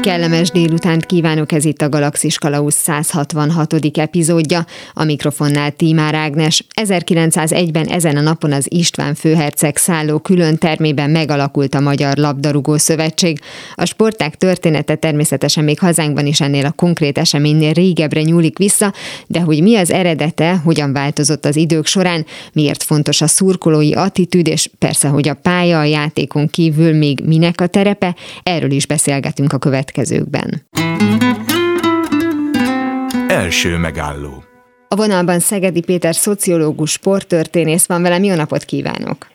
Kellemes délutánt kívánok, ez itt a Galaxis Kalausz 166. epizódja. A mikrofonnál Tímár Ágnes. 1901-ben ezen a napon az István főherceg szálló külön termében megalakult a Magyar Labdarúgó Szövetség. A sporták története természetesen még hazánkban is ennél a konkrét eseménynél régebbre nyúlik vissza, de hogy mi az eredete, hogyan változott az idők során, miért fontos a szurkolói attitűd, és persze, hogy a pálya a játékon kívül még minek a terepe, erről is beszélgetünk a következő következőkben. Első megálló A vonalban Szegedi Péter szociológus, sporttörténész van velem. Jó napot kívánok!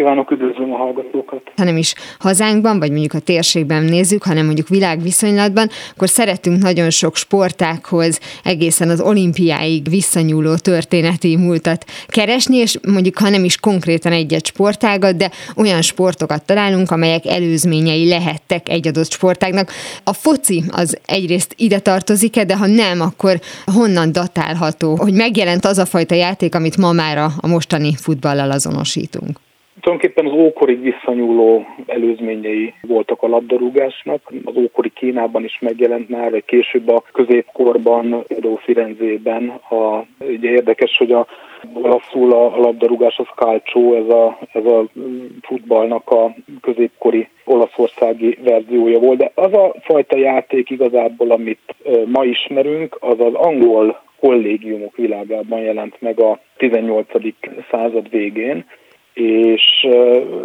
Kívánok, üdvözlöm a hallgatókat! Ha is hazánkban, vagy mondjuk a térségben nézzük, hanem mondjuk világviszonylatban, akkor szeretünk nagyon sok sportákhoz, egészen az olimpiáig visszanyúló történeti múltat keresni, és mondjuk ha nem is konkrétan egy-egy sportágat, de olyan sportokat találunk, amelyek előzményei lehettek egy adott sportágnak. A foci az egyrészt ide tartozik-e, de ha nem, akkor honnan datálható, hogy megjelent az a fajta játék, amit ma már a mostani futballal azonosítunk? Tulajdonképpen az ókorig visszanyúló előzményei voltak a labdarúgásnak. Az ókori Kínában is megjelent már, vagy később a középkorban, például Firenzében. A, ugye érdekes, hogy a olaszul a, labdarúgás az calcio, ez a, ez a futballnak a középkori olaszországi verziója volt, de az a fajta játék igazából, amit ma ismerünk, az az angol kollégiumok világában jelent meg a 18. század végén, és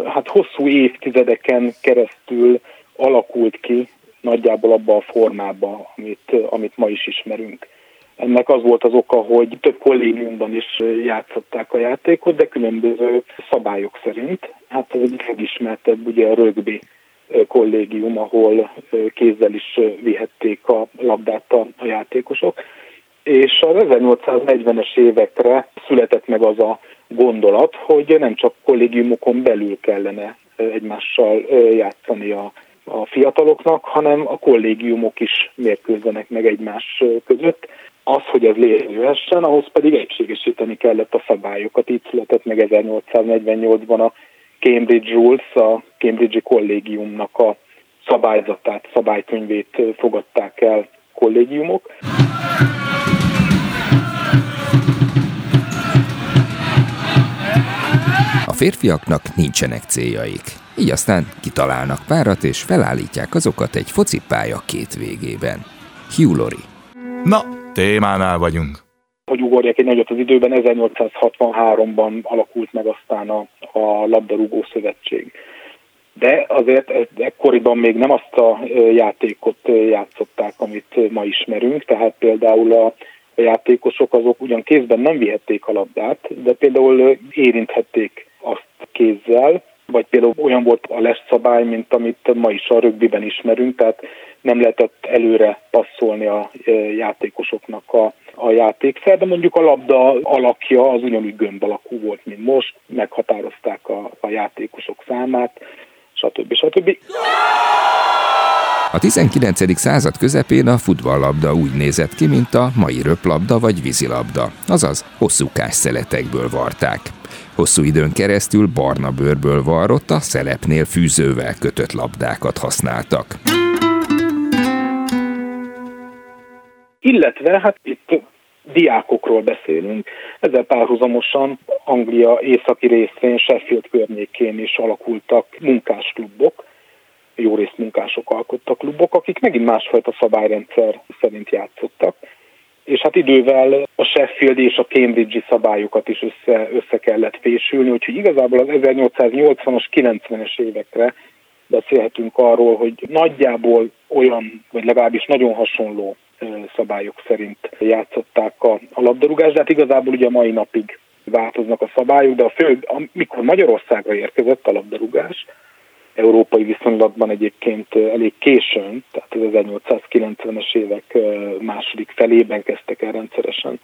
hát hosszú évtizedeken keresztül alakult ki nagyjából abba a formába, amit, amit ma is ismerünk. Ennek az volt az oka, hogy több kollégiumban is játszották a játékot, de különböző szabályok szerint. Hát ez egy legismertebb ugye a rögbi kollégium, ahol kézzel is vihették a labdát a játékosok. És az 1840-es évekre született meg az a gondolat, hogy nem csak kollégiumokon belül kellene egymással játszani a, a fiataloknak, hanem a kollégiumok is mérkőzzenek meg egymás között. Az, hogy ez létrejöhessen, ahhoz pedig egységesíteni kellett a szabályokat. Itt született meg 1848-ban a Cambridge Rules, a Cambridge-i kollégiumnak a szabályzatát, szabálykönyvét fogadták el kollégiumok. férfiaknak nincsenek céljaik. Így aztán kitalálnak párat és felállítják azokat egy focipálya két végében. Hugh Laurie. Na, témánál vagyunk. Hogy ugorják egy nagyot az időben, 1863-ban alakult meg aztán a, a labdarúgó szövetség. De azért ekkoriban még nem azt a játékot játszották, amit ma ismerünk, tehát például a játékosok azok ugyan kézben nem vihették a labdát, de például érinthették azt kézzel, vagy például olyan volt a szabály, mint amit ma is a rögbiben ismerünk, tehát nem lehetett előre passzolni a játékosoknak a, a játékszer, de mondjuk a labda alakja az ugyanúgy gömb alakú volt, mint most, meghatározták a, a játékosok számát, stb. stb. A 19. század közepén a futballlabda úgy nézett ki, mint a mai röplabda vagy vízilabda, azaz hosszúkás szeletekből varták. Hosszú időn keresztül barna bőrből varrott, a szelepnél fűzővel kötött labdákat használtak. Illetve, hát itt diákokról beszélünk. Ezzel párhuzamosan Anglia északi részén, Sheffield környékén is alakultak munkásklubok, jó részt munkások alkottak klubok, akik megint másfajta szabályrendszer szerint játszottak. És hát idővel a Sheffield és a Cambridge-i szabályokat is össze, össze kellett fésülni, úgyhogy igazából az 1880-as, 90-es évekre beszélhetünk arról, hogy nagyjából olyan, vagy legalábbis nagyon hasonló szabályok szerint játszották a, a labdarúgást, de hát igazából ugye a mai napig változnak a szabályok, de a fő, amikor Magyarországra érkezett a labdarúgás, európai viszonylatban egyébként elég későn, tehát az 1890-es évek második felében kezdtek el rendszeresen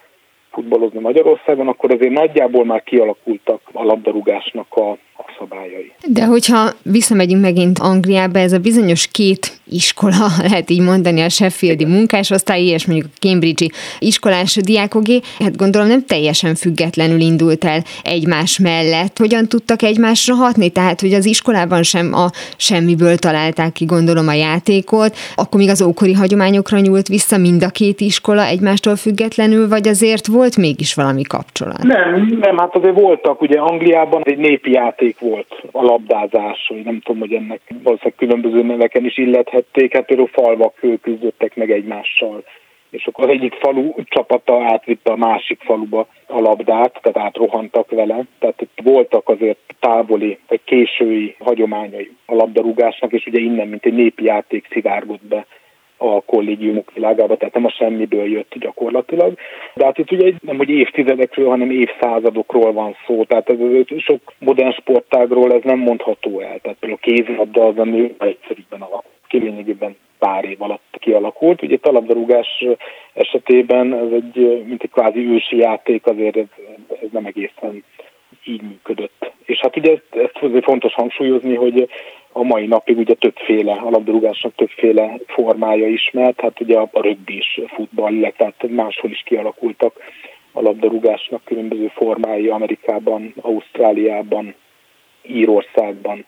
futballozni Magyarországon, akkor azért nagyjából már kialakultak a labdarúgásnak a, a szabályai. De hogyha visszamegyünk megint Angliába, ez a bizonyos két iskola, lehet így mondani, a Sheffieldi munkásosztályi és mondjuk a Cambridge-i iskolás diákogé, hát gondolom nem teljesen függetlenül indult el egymás mellett. Hogyan tudtak egymásra hatni? Tehát, hogy az iskolában sem a semmiből találták ki, gondolom a játékot, akkor még az ókori hagyományokra nyúlt vissza mind a két iskola egymástól függetlenül, vagy azért volt mégis valami kapcsolat? Nem, nem, hát azért voltak, ugye Angliában egy népi játék volt a labdázás, hogy nem tudom, hogy ennek valószínűleg különböző neveken is illethették, hát például falvak küzdöttek meg egymással és akkor az egyik falu csapata átvitte a másik faluba a labdát, tehát átrohantak vele. Tehát itt voltak azért távoli, vagy késői hagyományai a labdarúgásnak, és ugye innen, mint egy népi játék szivárgott be a kollégiumok világába, tehát nem a semmiből jött gyakorlatilag. De hát itt ugye nem hogy évtizedekről, hanem évszázadokról van szó, tehát ez az sok modern sportágról ez nem mondható el. Tehát például a kézilabda az a nő egyszerűbben alap, ki pár év alatt kialakult. Ugye a labdarúgás esetében ez egy, mint egy kvázi ősi játék, azért ez, ez nem egészen így működött. És hát ugye ezt, ezt azért fontos hangsúlyozni, hogy a mai napig ugye többféle, a labdarúgásnak többféle formája ismert, hát ugye a, rögbi is futball, illetve hát máshol is kialakultak a labdarúgásnak különböző formái Amerikában, Ausztráliában, Írországban.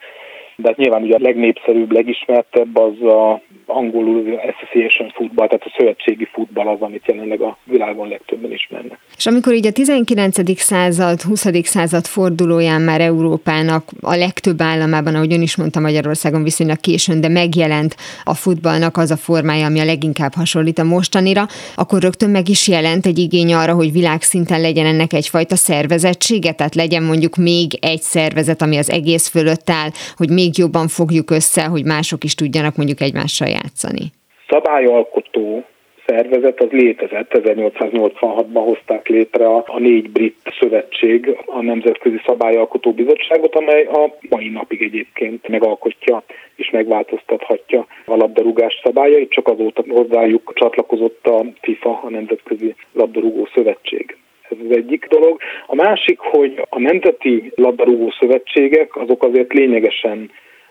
De hát nyilván ugye a legnépszerűbb, legismertebb az a angolul Association futball, tehát a szövetségi futball az, amit jelenleg a világon legtöbben ismernek. És amikor így a 19. század, 20. század fordulóján már Európának a legtöbb államában, ahogy ön is mondta Magyarországon viszonylag későn, de megjelent a futballnak az a formája, ami a leginkább hasonlít a mostanira, akkor rögtön meg is jelent egy igény arra, hogy világszinten legyen ennek egyfajta szervezettsége, tehát legyen mondjuk még egy szervezet, ami az egész fölött áll, hogy még jobban fogjuk össze, hogy mások is tudjanak mondjuk egymással játszani? Szabályalkotó szervezet az létezett, 1886-ban hozták létre a, a négy brit szövetség, a Nemzetközi Szabályalkotó Bizottságot, amely a mai napig egyébként megalkotja és megváltoztathatja a labdarúgás szabályait, csak azóta hozzájuk csatlakozott a FIFA, a Nemzetközi Labdarúgó Szövetség. Ez az egyik dolog. A másik, hogy a nemzeti labdarúgó szövetségek azok azért lényegesen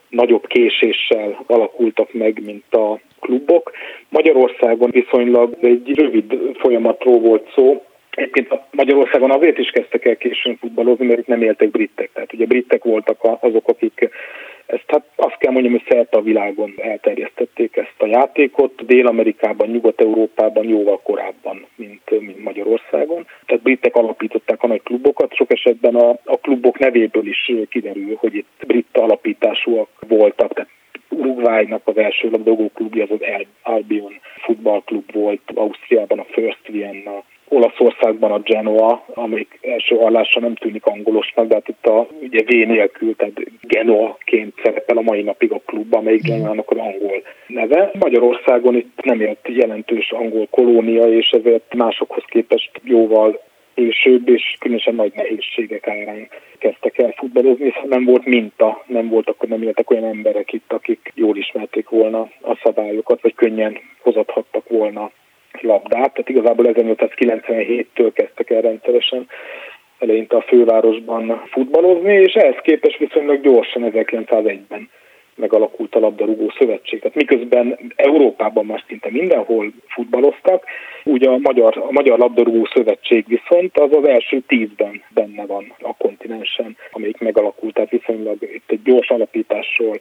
nagyobb késéssel alakultak meg, mint a klubok. Magyarországon viszonylag egy rövid folyamatról volt szó, Egyébként Magyarországon azért is kezdtek el későn futballozni, mert itt nem éltek britek. Tehát ugye britek voltak azok, akik ezt hát azt kell mondjam, hogy szerte a világon elterjesztették ezt a játékot, Dél-Amerikában, Nyugat-Európában jóval korábban, mint, mint Magyarországon. Tehát britek alapították a nagy klubokat, sok esetben a, a klubok nevéből is kiderül, hogy itt brit alapításúak voltak, tehát Uruguaynak az első labdarúgó klubja az az Albion futballklub volt, Ausztriában a First Vienna, Olaszországban a Genoa, amelyik első hallásra nem tűnik angolosnak, de hát itt a ugye V nélkül, tehát Genoa-ként szerepel a mai napig a klub, amelyik. Genoa-nak az angol neve. Magyarországon itt nem élt jelentős angol kolónia, és ezért másokhoz képest jóval később, és különösen nagy nehézségek árán kezdtek el futballozni, hiszen nem volt minta, nem volt, akkor nem éltek olyan emberek itt, akik jól ismerték volna a szabályokat, vagy könnyen hozathattak volna labdát, tehát igazából 1897-től kezdtek el rendszeresen eleinte a fővárosban futballozni, és ehhez képest viszonylag gyorsan 1901-ben megalakult a labdarúgó szövetség. Tehát miközben Európában már szinte mindenhol futballoztak, ugye a Magyar, a Magyar Labdarúgó Szövetség viszont az az első tízben benne van a kontinensen, amelyik megalakult, tehát viszonylag itt egy gyors alapításról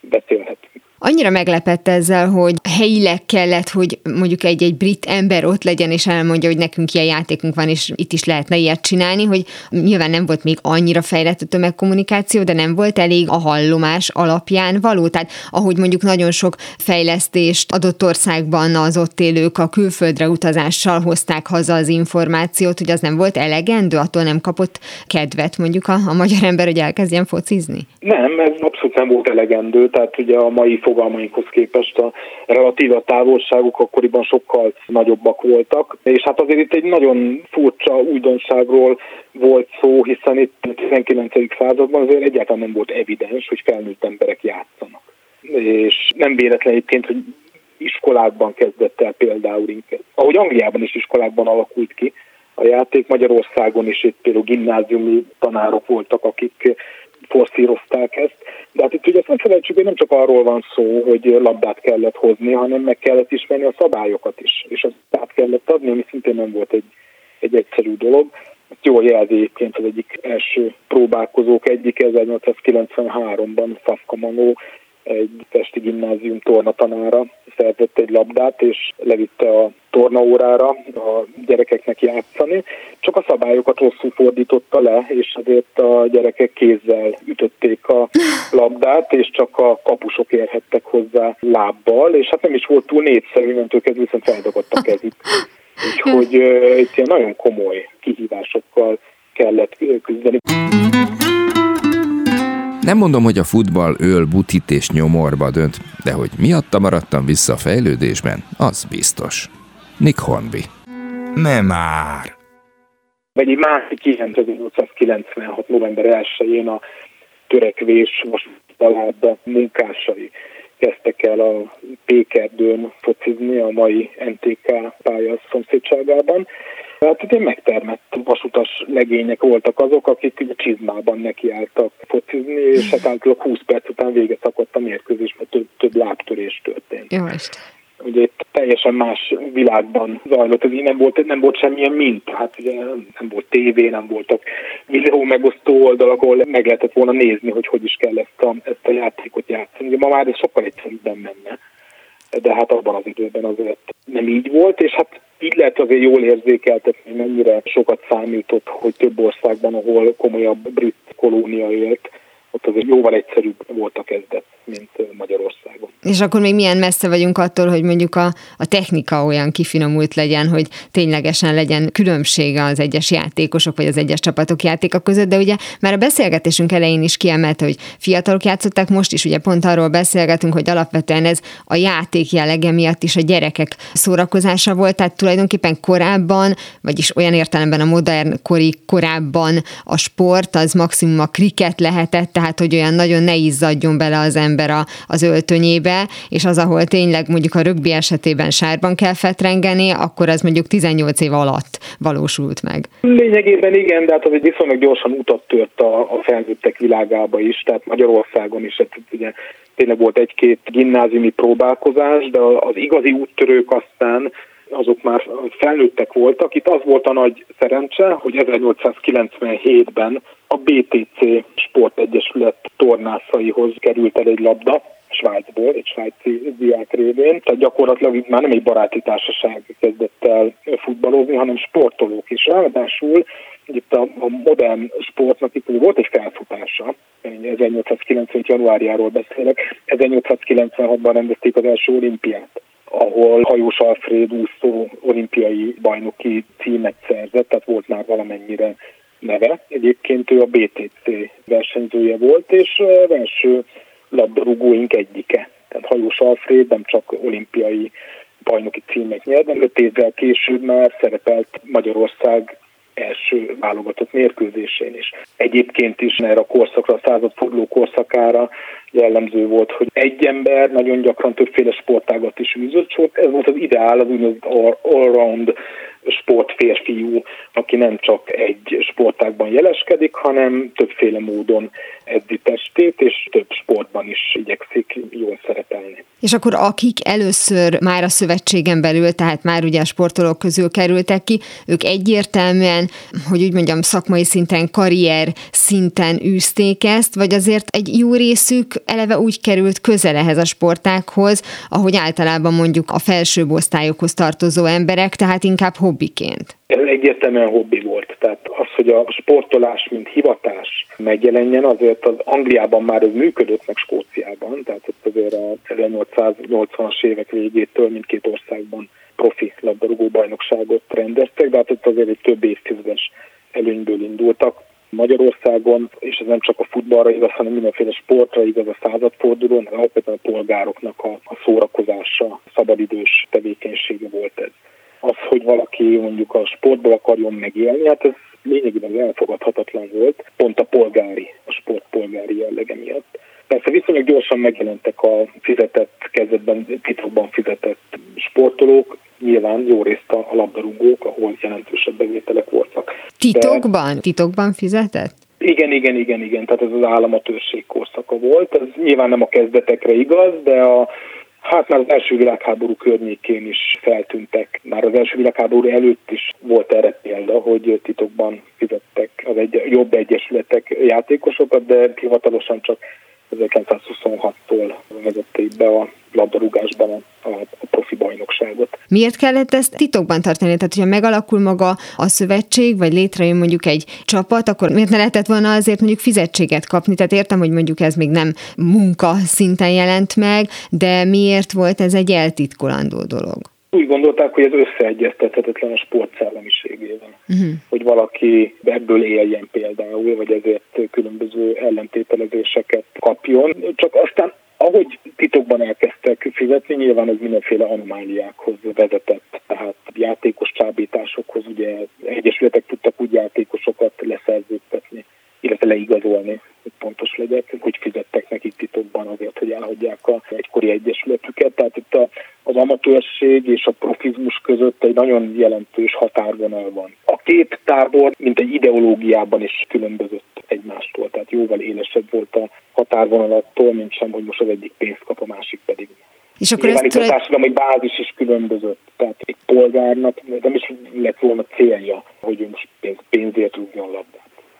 beszélhetünk. Annyira meglepett ezzel, hogy helyileg kellett, hogy mondjuk egy-egy brit ember ott legyen, és elmondja, hogy nekünk ilyen játékunk van, és itt is lehetne ilyet csinálni, hogy nyilván nem volt még annyira fejlett a tömegkommunikáció, de nem volt elég a hallomás alapján való. Tehát ahogy mondjuk nagyon sok fejlesztést adott országban az ott élők a külföldre utazással hozták haza az információt, hogy az nem volt elegendő, attól nem kapott kedvet mondjuk a, a magyar ember, hogy elkezdjen focizni? Nem, ez abszolút nem volt elegendő, tehát ugye a mai fogalmainkhoz képest a relatív a távolságok akkoriban sokkal nagyobbak voltak. És hát azért itt egy nagyon furcsa újdonságról volt szó, hiszen itt a 19. században azért egyáltalán nem volt evidens, hogy felnőtt emberek játszanak. És nem véletlen egyébként, hogy iskolákban kezdett el például inkább. Ahogy Angliában is iskolákban alakult ki a játék, Magyarországon is itt például gimnáziumi tanárok voltak, akik forszírozták ezt. De hát itt ugye azt nem felejtsük, hogy nem csak arról van szó, hogy labdát kellett hozni, hanem meg kellett ismerni a szabályokat is, és azt át kellett adni, ami szintén nem volt egy, egy egyszerű dolog. Ezt jól jelzi egyébként az egyik első próbálkozók egyik 1893-ban Szafka Manó egy Pesti gimnázium tornatanára szerzett egy labdát, és levitte a tornaórára a gyerekeknek játszani. Csak a szabályokat rosszul fordította le, és azért a gyerekek kézzel ütötték a labdát, és csak a kapusok érhettek hozzá lábbal, és hát nem is volt túl népszerű, mentől kezdve viszont feldagott a kezük. Úgyhogy itt ilyen nagyon komoly kihívásokkal kellett küzdeni. Nem mondom, hogy a futball öl, butit és nyomorba dönt, de hogy miatta maradtam vissza a fejlődésben, az biztos. Nick Hornby. Nem már. Vagy egy másik ilyen 1896. november 1-én a törekvés vasútbaláda munkásai kezdtek el a Pékerdőn focizni a mai NTK pálya szomszédságában. Hát ugye megtermett vasutas legények voltak azok, akik csizmában nekiálltak focizni, és hát általában 20 perc után véget szakadt a mérkőzés, mert több, több lábtörés történt. Jó ugye itt teljesen más világban zajlott, ez így nem volt, nem volt semmilyen mint, hát ugye nem volt tévé, nem voltak videó megosztó oldalak, ahol meg lehetett volna nézni, hogy hogy is kell ezt a, ezt a játékot játszani. Ugye ma már ez sokkal egyszerűbben menne, de hát abban az időben azért nem így volt, és hát így lehet azért jól érzékeltetni, mennyire sokat számított, hogy több országban, ahol komolyabb brit kolónia élt, ott azért jóval egyszerűbb volt a kezdet, mint Magyarországon. És akkor még milyen messze vagyunk attól, hogy mondjuk a, a technika olyan kifinomult legyen, hogy ténylegesen legyen különbsége az egyes játékosok vagy az egyes csapatok játéka között, de ugye már a beszélgetésünk elején is kiemelte, hogy fiatalok játszották, most is ugye pont arról beszélgetünk, hogy alapvetően ez a játék jellege miatt is a gyerekek szórakozása volt, tehát tulajdonképpen korábban, vagyis olyan értelemben a modern kori korábban a sport az maximum a kriket lehetett, tehát hogy olyan nagyon ne izzadjon bele az ember a, az öltönyébe, és az, ahol tényleg mondjuk a rögbi esetében sárban kell fetrengeni, akkor az mondjuk 18 év alatt valósult meg. Lényegében igen, de hát az egy viszonylag gyorsan utat tört a, a felnőttek világába is, tehát Magyarországon is, tehát ugye tényleg volt egy-két gimnáziumi próbálkozás, de az igazi úttörők aztán azok már felnőttek voltak. Itt az volt a nagy szerencse, hogy 1897-ben a BTC Sportegyesület tornászaihoz került el egy labda, Svájcból, egy svájci diák révén. Tehát gyakorlatilag itt már nem egy baráti társaság kezdett el futballozni, hanem sportolók is. Ráadásul itt a, a modern sportnak itt volt egy felfutása, 1890 januárjáról beszélek, 1896-ban rendezték az első olimpiát ahol Hajós Alfred úszó olimpiai bajnoki címet szerzett, tehát volt már valamennyire neve. Egyébként ő a BTC versenyzője volt, és első labdarúgóink egyike. Tehát Hajós Alfred nem csak olimpiai bajnoki címet nyert, de öt évvel később már szerepelt Magyarország első válogatott mérkőzésén is. Egyébként is erre a korszakra, a századforduló korszakára jellemző volt, hogy egy ember nagyon gyakran többféle sportágat is űzött, ez volt az ideál, az úgynevezett all-round sportférfiú, aki nem csak egy sportágban jeleskedik, hanem többféle módon edzi testét, és több sportban is igyekszik jól szerepelni. És akkor akik először már a szövetségen belül, tehát már ugye a sportolók közül kerültek ki, ők egyértelműen, hogy úgy mondjam, szakmai szinten, karrier szinten űzték ezt, vagy azért egy jó részük eleve úgy került közel ehhez a sportákhoz, ahogy általában mondjuk a felsőbb osztályokhoz tartozó emberek, tehát inkább hobbiként. Ez egyértelműen hobbi volt. Tehát az, hogy a sportolás, mint hivatás megjelenjen, azért az Angliában már ez működött, meg Skóciában, tehát ott azért a 1880-as évek végétől mindkét országban profi labdarúgó bajnokságot rendeztek, de hát ott azért egy több évtizedes előnyből indultak. Magyarországon, és ez nem csak a futballra igaz, hanem mindenféle sportra igaz a századfordulón, alapvetően a polgároknak a, a szórakozása, szabadidős tevékenysége volt ez. Az, hogy valaki mondjuk a sportból akarjon megélni, hát ez lényegében elfogadhatatlan volt, pont a polgári, a sport polgári jellege miatt. Persze viszonylag gyorsan megjelentek a fizetett, kezdetben titokban fizetett sportolók, nyilván jó részt a labdarúgók, ahol jelentősebb bevételek voltak. Titokban? De... Titokban fizetett? Igen, igen, igen, igen, tehát ez az államatőrség korszaka volt. Ez nyilván nem a kezdetekre igaz, de a Hát már az első világháború környékén is feltűntek. Már az első világháború előtt is volt erre példa, hogy titokban fizettek az egy, jobb egyesületek játékosokat, de hivatalosan csak 1926-tól vezették be a labdarúgásban a, a profi bajnokságot. Miért kellett ezt titokban tartani? Tehát, hogyha megalakul maga a szövetség, vagy létrejön mondjuk egy csapat, akkor miért ne lehetett volna azért mondjuk fizetséget kapni? Tehát értem, hogy mondjuk ez még nem munka szinten jelent meg, de miért volt ez egy eltitkolandó dolog? Úgy gondolták, hogy ez összeegyeztethetetlen a sport szellemiségével. Uh-huh. Hogy valaki ebből éljen például, vagy ezért különböző ellentételezéseket kapjon. Csak aztán ahogy titokban elkezdtek fizetni, nyilván ez mindenféle anomáliákhoz vezetett, tehát játékos csábításokhoz, ugye egyesületek tudtak úgy játékosokat leszerződtetni, illetve leigazolni, hogy pontos legyek, hogy fizettek nekik titokban azért, hogy elhagyják a egykori egyesületüket. Tehát itt a, az amatőrség és a profizmus között egy nagyon jelentős határvonal van. A két tábor, mint egy ideológiában is különbözött egymástól, tehát jóval élesebb volt a határvonalattól, mint sem, hogy most az egyik pénzt kap, a másik pedig és akkor Nyilván ezt itt a társadalmi bázis is különbözött. Tehát egy polgárnak nem is lett volna célja, hogy most pénz, pénzért rúgjon labdát.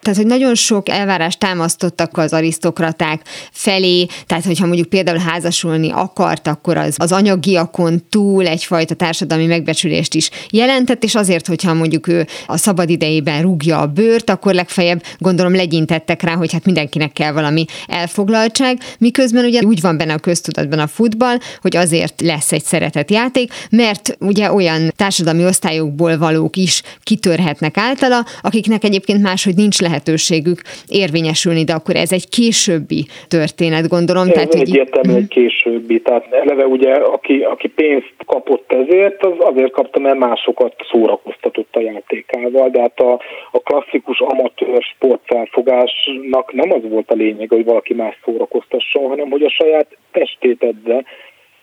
Tehát, hogy nagyon sok elvárást támasztottak az arisztokraták felé, tehát hogyha mondjuk például házasulni akart, akkor az, az anyagiakon túl egyfajta társadalmi megbecsülést is jelentett, és azért, hogyha mondjuk ő a szabad idejében rúgja a bőrt, akkor legfeljebb gondolom legyintettek rá, hogy hát mindenkinek kell valami elfoglaltság, miközben ugye úgy van benne a köztudatban a futball, hogy azért lesz egy szeretett játék, mert ugye olyan társadalmi osztályokból valók is kitörhetnek általa, akiknek egyébként máshogy nincs lehet lehetőségük érvényesülni, de akkor ez egy későbbi történet, gondolom. Ez tehát, egyértelmű, hogy mhm. későbbi. Tehát eleve ugye, aki, aki pénzt kapott ezért, az azért kapta, mert másokat szórakoztatott a játékával, de hát a, a klasszikus amatőr sportfelfogásnak nem az volt a lényeg, hogy valaki más szórakoztasson, hanem hogy a saját testét edze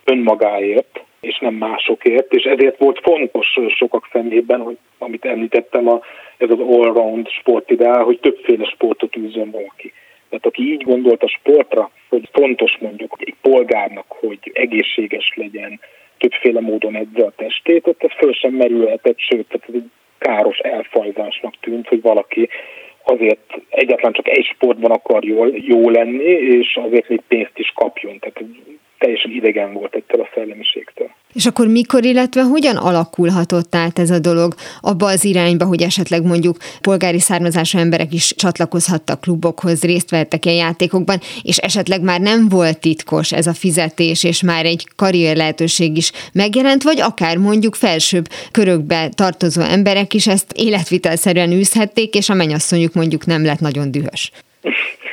önmagáért, és nem másokért, és ezért volt fontos sokak szemében, hogy amit említettem, a, ez az all-round sportideál, hogy többféle sportot űzön valaki. Tehát aki így gondolt a sportra, hogy fontos mondjuk egy polgárnak, hogy egészséges legyen, többféle módon edze a testét, ott ez föl sem merülhetett, sőt, tehát ez egy káros elfajzásnak tűnt, hogy valaki azért egyáltalán csak egy sportban akar jól, jó lenni, és azért még pénzt is kapjon. Tehát teljesen idegen volt ettől a szellemiségtől. És akkor mikor, illetve hogyan alakulhatott át ez a dolog abba az irányba, hogy esetleg mondjuk polgári származású emberek is csatlakozhattak klubokhoz, részt vettek ilyen játékokban, és esetleg már nem volt titkos ez a fizetés, és már egy karrier lehetőség is megjelent, vagy akár mondjuk felsőbb körökbe tartozó emberek is ezt életvitelszerűen űzhették, és a mennyasszonyuk mondjuk nem lett nagyon dühös.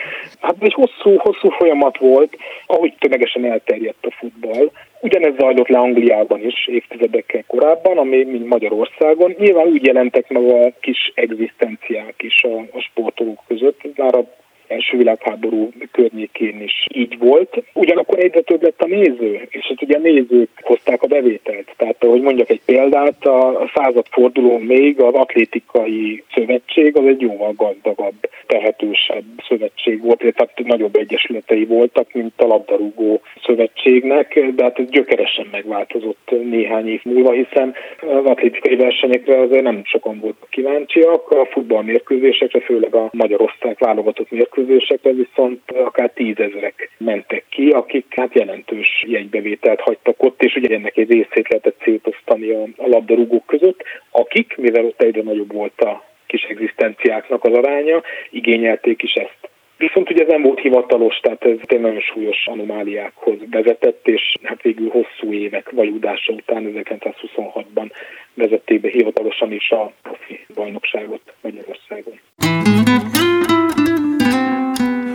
Hát egy hosszú, hosszú folyamat volt, ahogy tömegesen elterjedt a futball. Ugyanez zajlott le Angliában is évtizedekkel korábban, ami mint Magyarországon. Nyilván úgy jelentek meg a kis egzisztenciák is a, a sportolók között. Már a első világháború környékén is így volt. Ugyanakkor egyre több lett a néző, és hát ugye a nézők hozták a bevételt. Tehát, hogy mondjak egy példát, a századforduló még az atlétikai szövetség az egy jóval gazdagabb, tehetősebb szövetség volt, tehát nagyobb egyesületei voltak, mint a labdarúgó szövetségnek, de hát ez gyökeresen megváltozott néhány év múlva, hiszen az atlétikai versenyekre azért nem sokan voltak kíváncsiak, a futballmérkőzésekre, főleg a magyar osztály válogatott mérkőzésekre, viszont akár tízezrek mentek ki, akik hát jelentős jegybevételt hagytak ott, és ugye ennek egy részét lehetett szétosztani a labdarúgók között, akik, mivel ott egyre nagyobb volt a kis egzisztenciáknak az aránya, igényelték is ezt. Viszont ugye ez nem volt hivatalos, tehát ez egy nagyon súlyos anomáliákhoz vezetett, és hát végül hosszú évek vajudása után 1926-ban vezették be hivatalosan is a profi bajnokságot Magyarországon.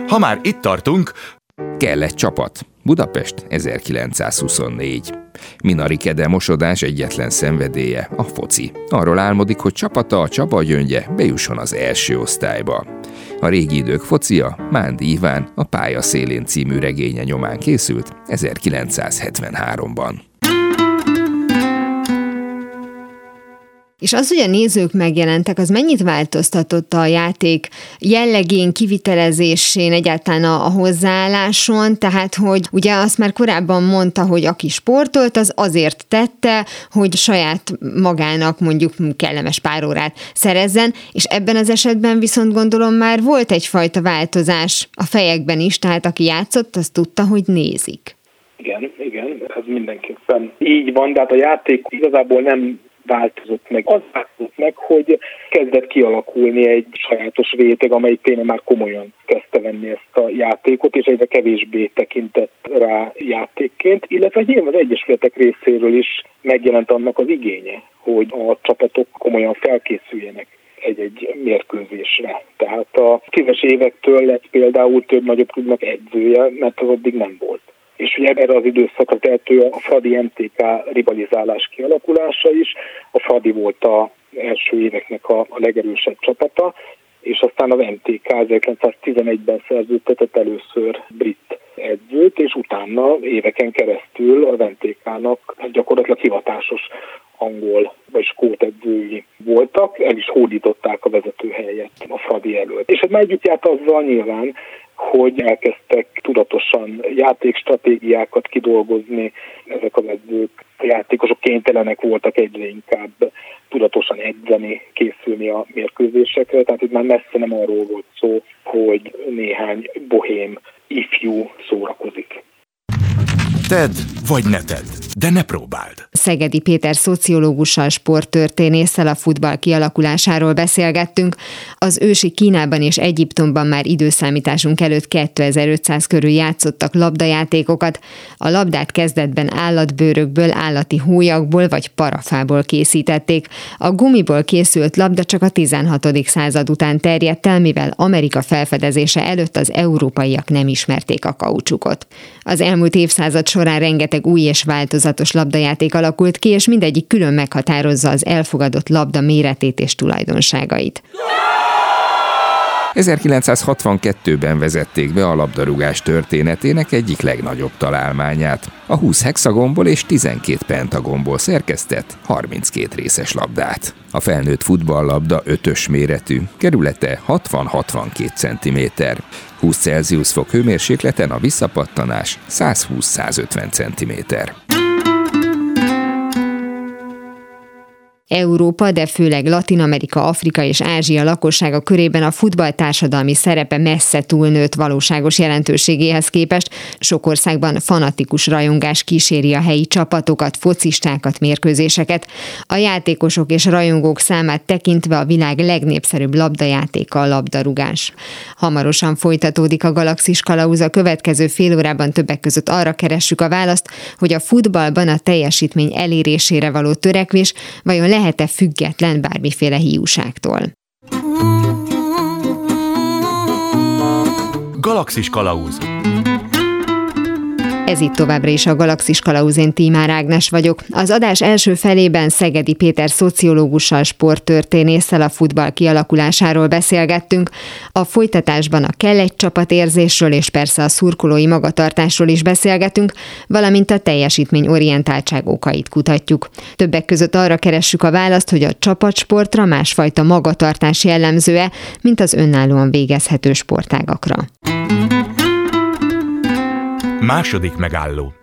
Ha már itt tartunk, kell egy csapat. Budapest 1924. Minari Kede mosodás egyetlen szenvedélye, a foci. Arról álmodik, hogy csapata a Csaba gyöngye bejusson az első osztályba. A régi idők focia Mándi Iván a Pálya szélén című regénye nyomán készült 1973-ban. És az, hogy a nézők megjelentek, az mennyit változtatott a játék jellegén, kivitelezésén, egyáltalán a, a hozzáálláson? Tehát, hogy ugye azt már korábban mondta, hogy aki sportolt, az azért tette, hogy saját magának mondjuk kellemes pár órát szerezzen, és ebben az esetben viszont gondolom már volt egyfajta változás a fejekben is, tehát aki játszott, az tudta, hogy nézik. Igen, igen, ez mindenképpen így van, de hát a játék igazából nem változott meg. Az változott meg, hogy kezdett kialakulni egy sajátos réteg, amelyik tényleg már komolyan kezdte venni ezt a játékot, és egyre kevésbé tekintett rá játékként, illetve nyilván az egyesületek részéről is megjelent annak az igénye, hogy a csapatok komolyan felkészüljenek egy-egy mérkőzésre. Tehát a tízes évektől lett például több nagyobb klubnak edzője, mert az addig nem volt és ugye erre az időszakra tehető a Fradi MTK rivalizálás kialakulása is. A Fradi volt a első éveknek a, a legerősebb csapata, és aztán az MTK 1911-ben szerződtetett először brit edzőt, és utána éveken keresztül az MTK-nak gyakorlatilag hivatásos angol vagy skót edzői voltak, el is hódították a vezető helyet a Fradi előtt. És ez már együtt járt azzal nyilván, hogy elkezdtek tudatosan játékstratégiákat kidolgozni, ezek az edzők, a játékosok kénytelenek voltak egyre inkább tudatosan edzeni, készülni a mérkőzésekre, tehát itt már messze nem arról volt szó, hogy néhány bohém ifjú szórakozik. Tedd vagy ne tedd, de ne próbáld. Szegedi Péter szociológussal, sporttörténésszel a futball kialakulásáról beszélgettünk. Az ősi Kínában és Egyiptomban már időszámításunk előtt 2500 körül játszottak labdajátékokat. A labdát kezdetben állatbőrökből, állati hólyakból vagy parafából készítették. A gumiból készült labda csak a 16. század után terjedt el, mivel Amerika felfedezése előtt az európaiak nem ismerték a kaucsukot. Az elmúlt évszázad során rengeteg új és változatos labdajáték alakult ki, és mindegyik külön meghatározza az elfogadott labda méretét és tulajdonságait. 1962-ben vezették be a labdarúgás történetének egyik legnagyobb találmányát, a 20 hexagonból és 12 pentagonból szerkesztett 32 részes labdát. A felnőtt futballlabda ötös méretű, kerülete 60-62 cm. 20 Celsius fok hőmérsékleten a visszapattanás 120-150 cm. Európa, de főleg Latin Amerika, Afrika és Ázsia lakossága körében a futball társadalmi szerepe messze túlnőtt valóságos jelentőségéhez képest. Sok országban fanatikus rajongás kíséri a helyi csapatokat, focistákat, mérkőzéseket. A játékosok és rajongók számát tekintve a világ legnépszerűbb labdajátéka a labdarúgás. Hamarosan folytatódik a Galaxis Kalauz a következő fél órában többek között arra keressük a választ, hogy a futballban a teljesítmény elérésére való törekvés vajon lehet-e független bármiféle hiúságtól. Galaxis Kalauz ez itt továbbra is a Galaxis Kalauzén Tímár Ágnes vagyok. Az adás első felében Szegedi Péter szociológussal, sporttörténésszel a futball kialakulásáról beszélgettünk. A folytatásban a kell egy csapatérzésről és persze a szurkolói magatartásról is beszélgetünk, valamint a teljesítmény orientáltság okait kutatjuk. Többek között arra keressük a választ, hogy a csapatsportra másfajta magatartás jellemzőe, mint az önállóan végezhető sportágakra. Második megálló.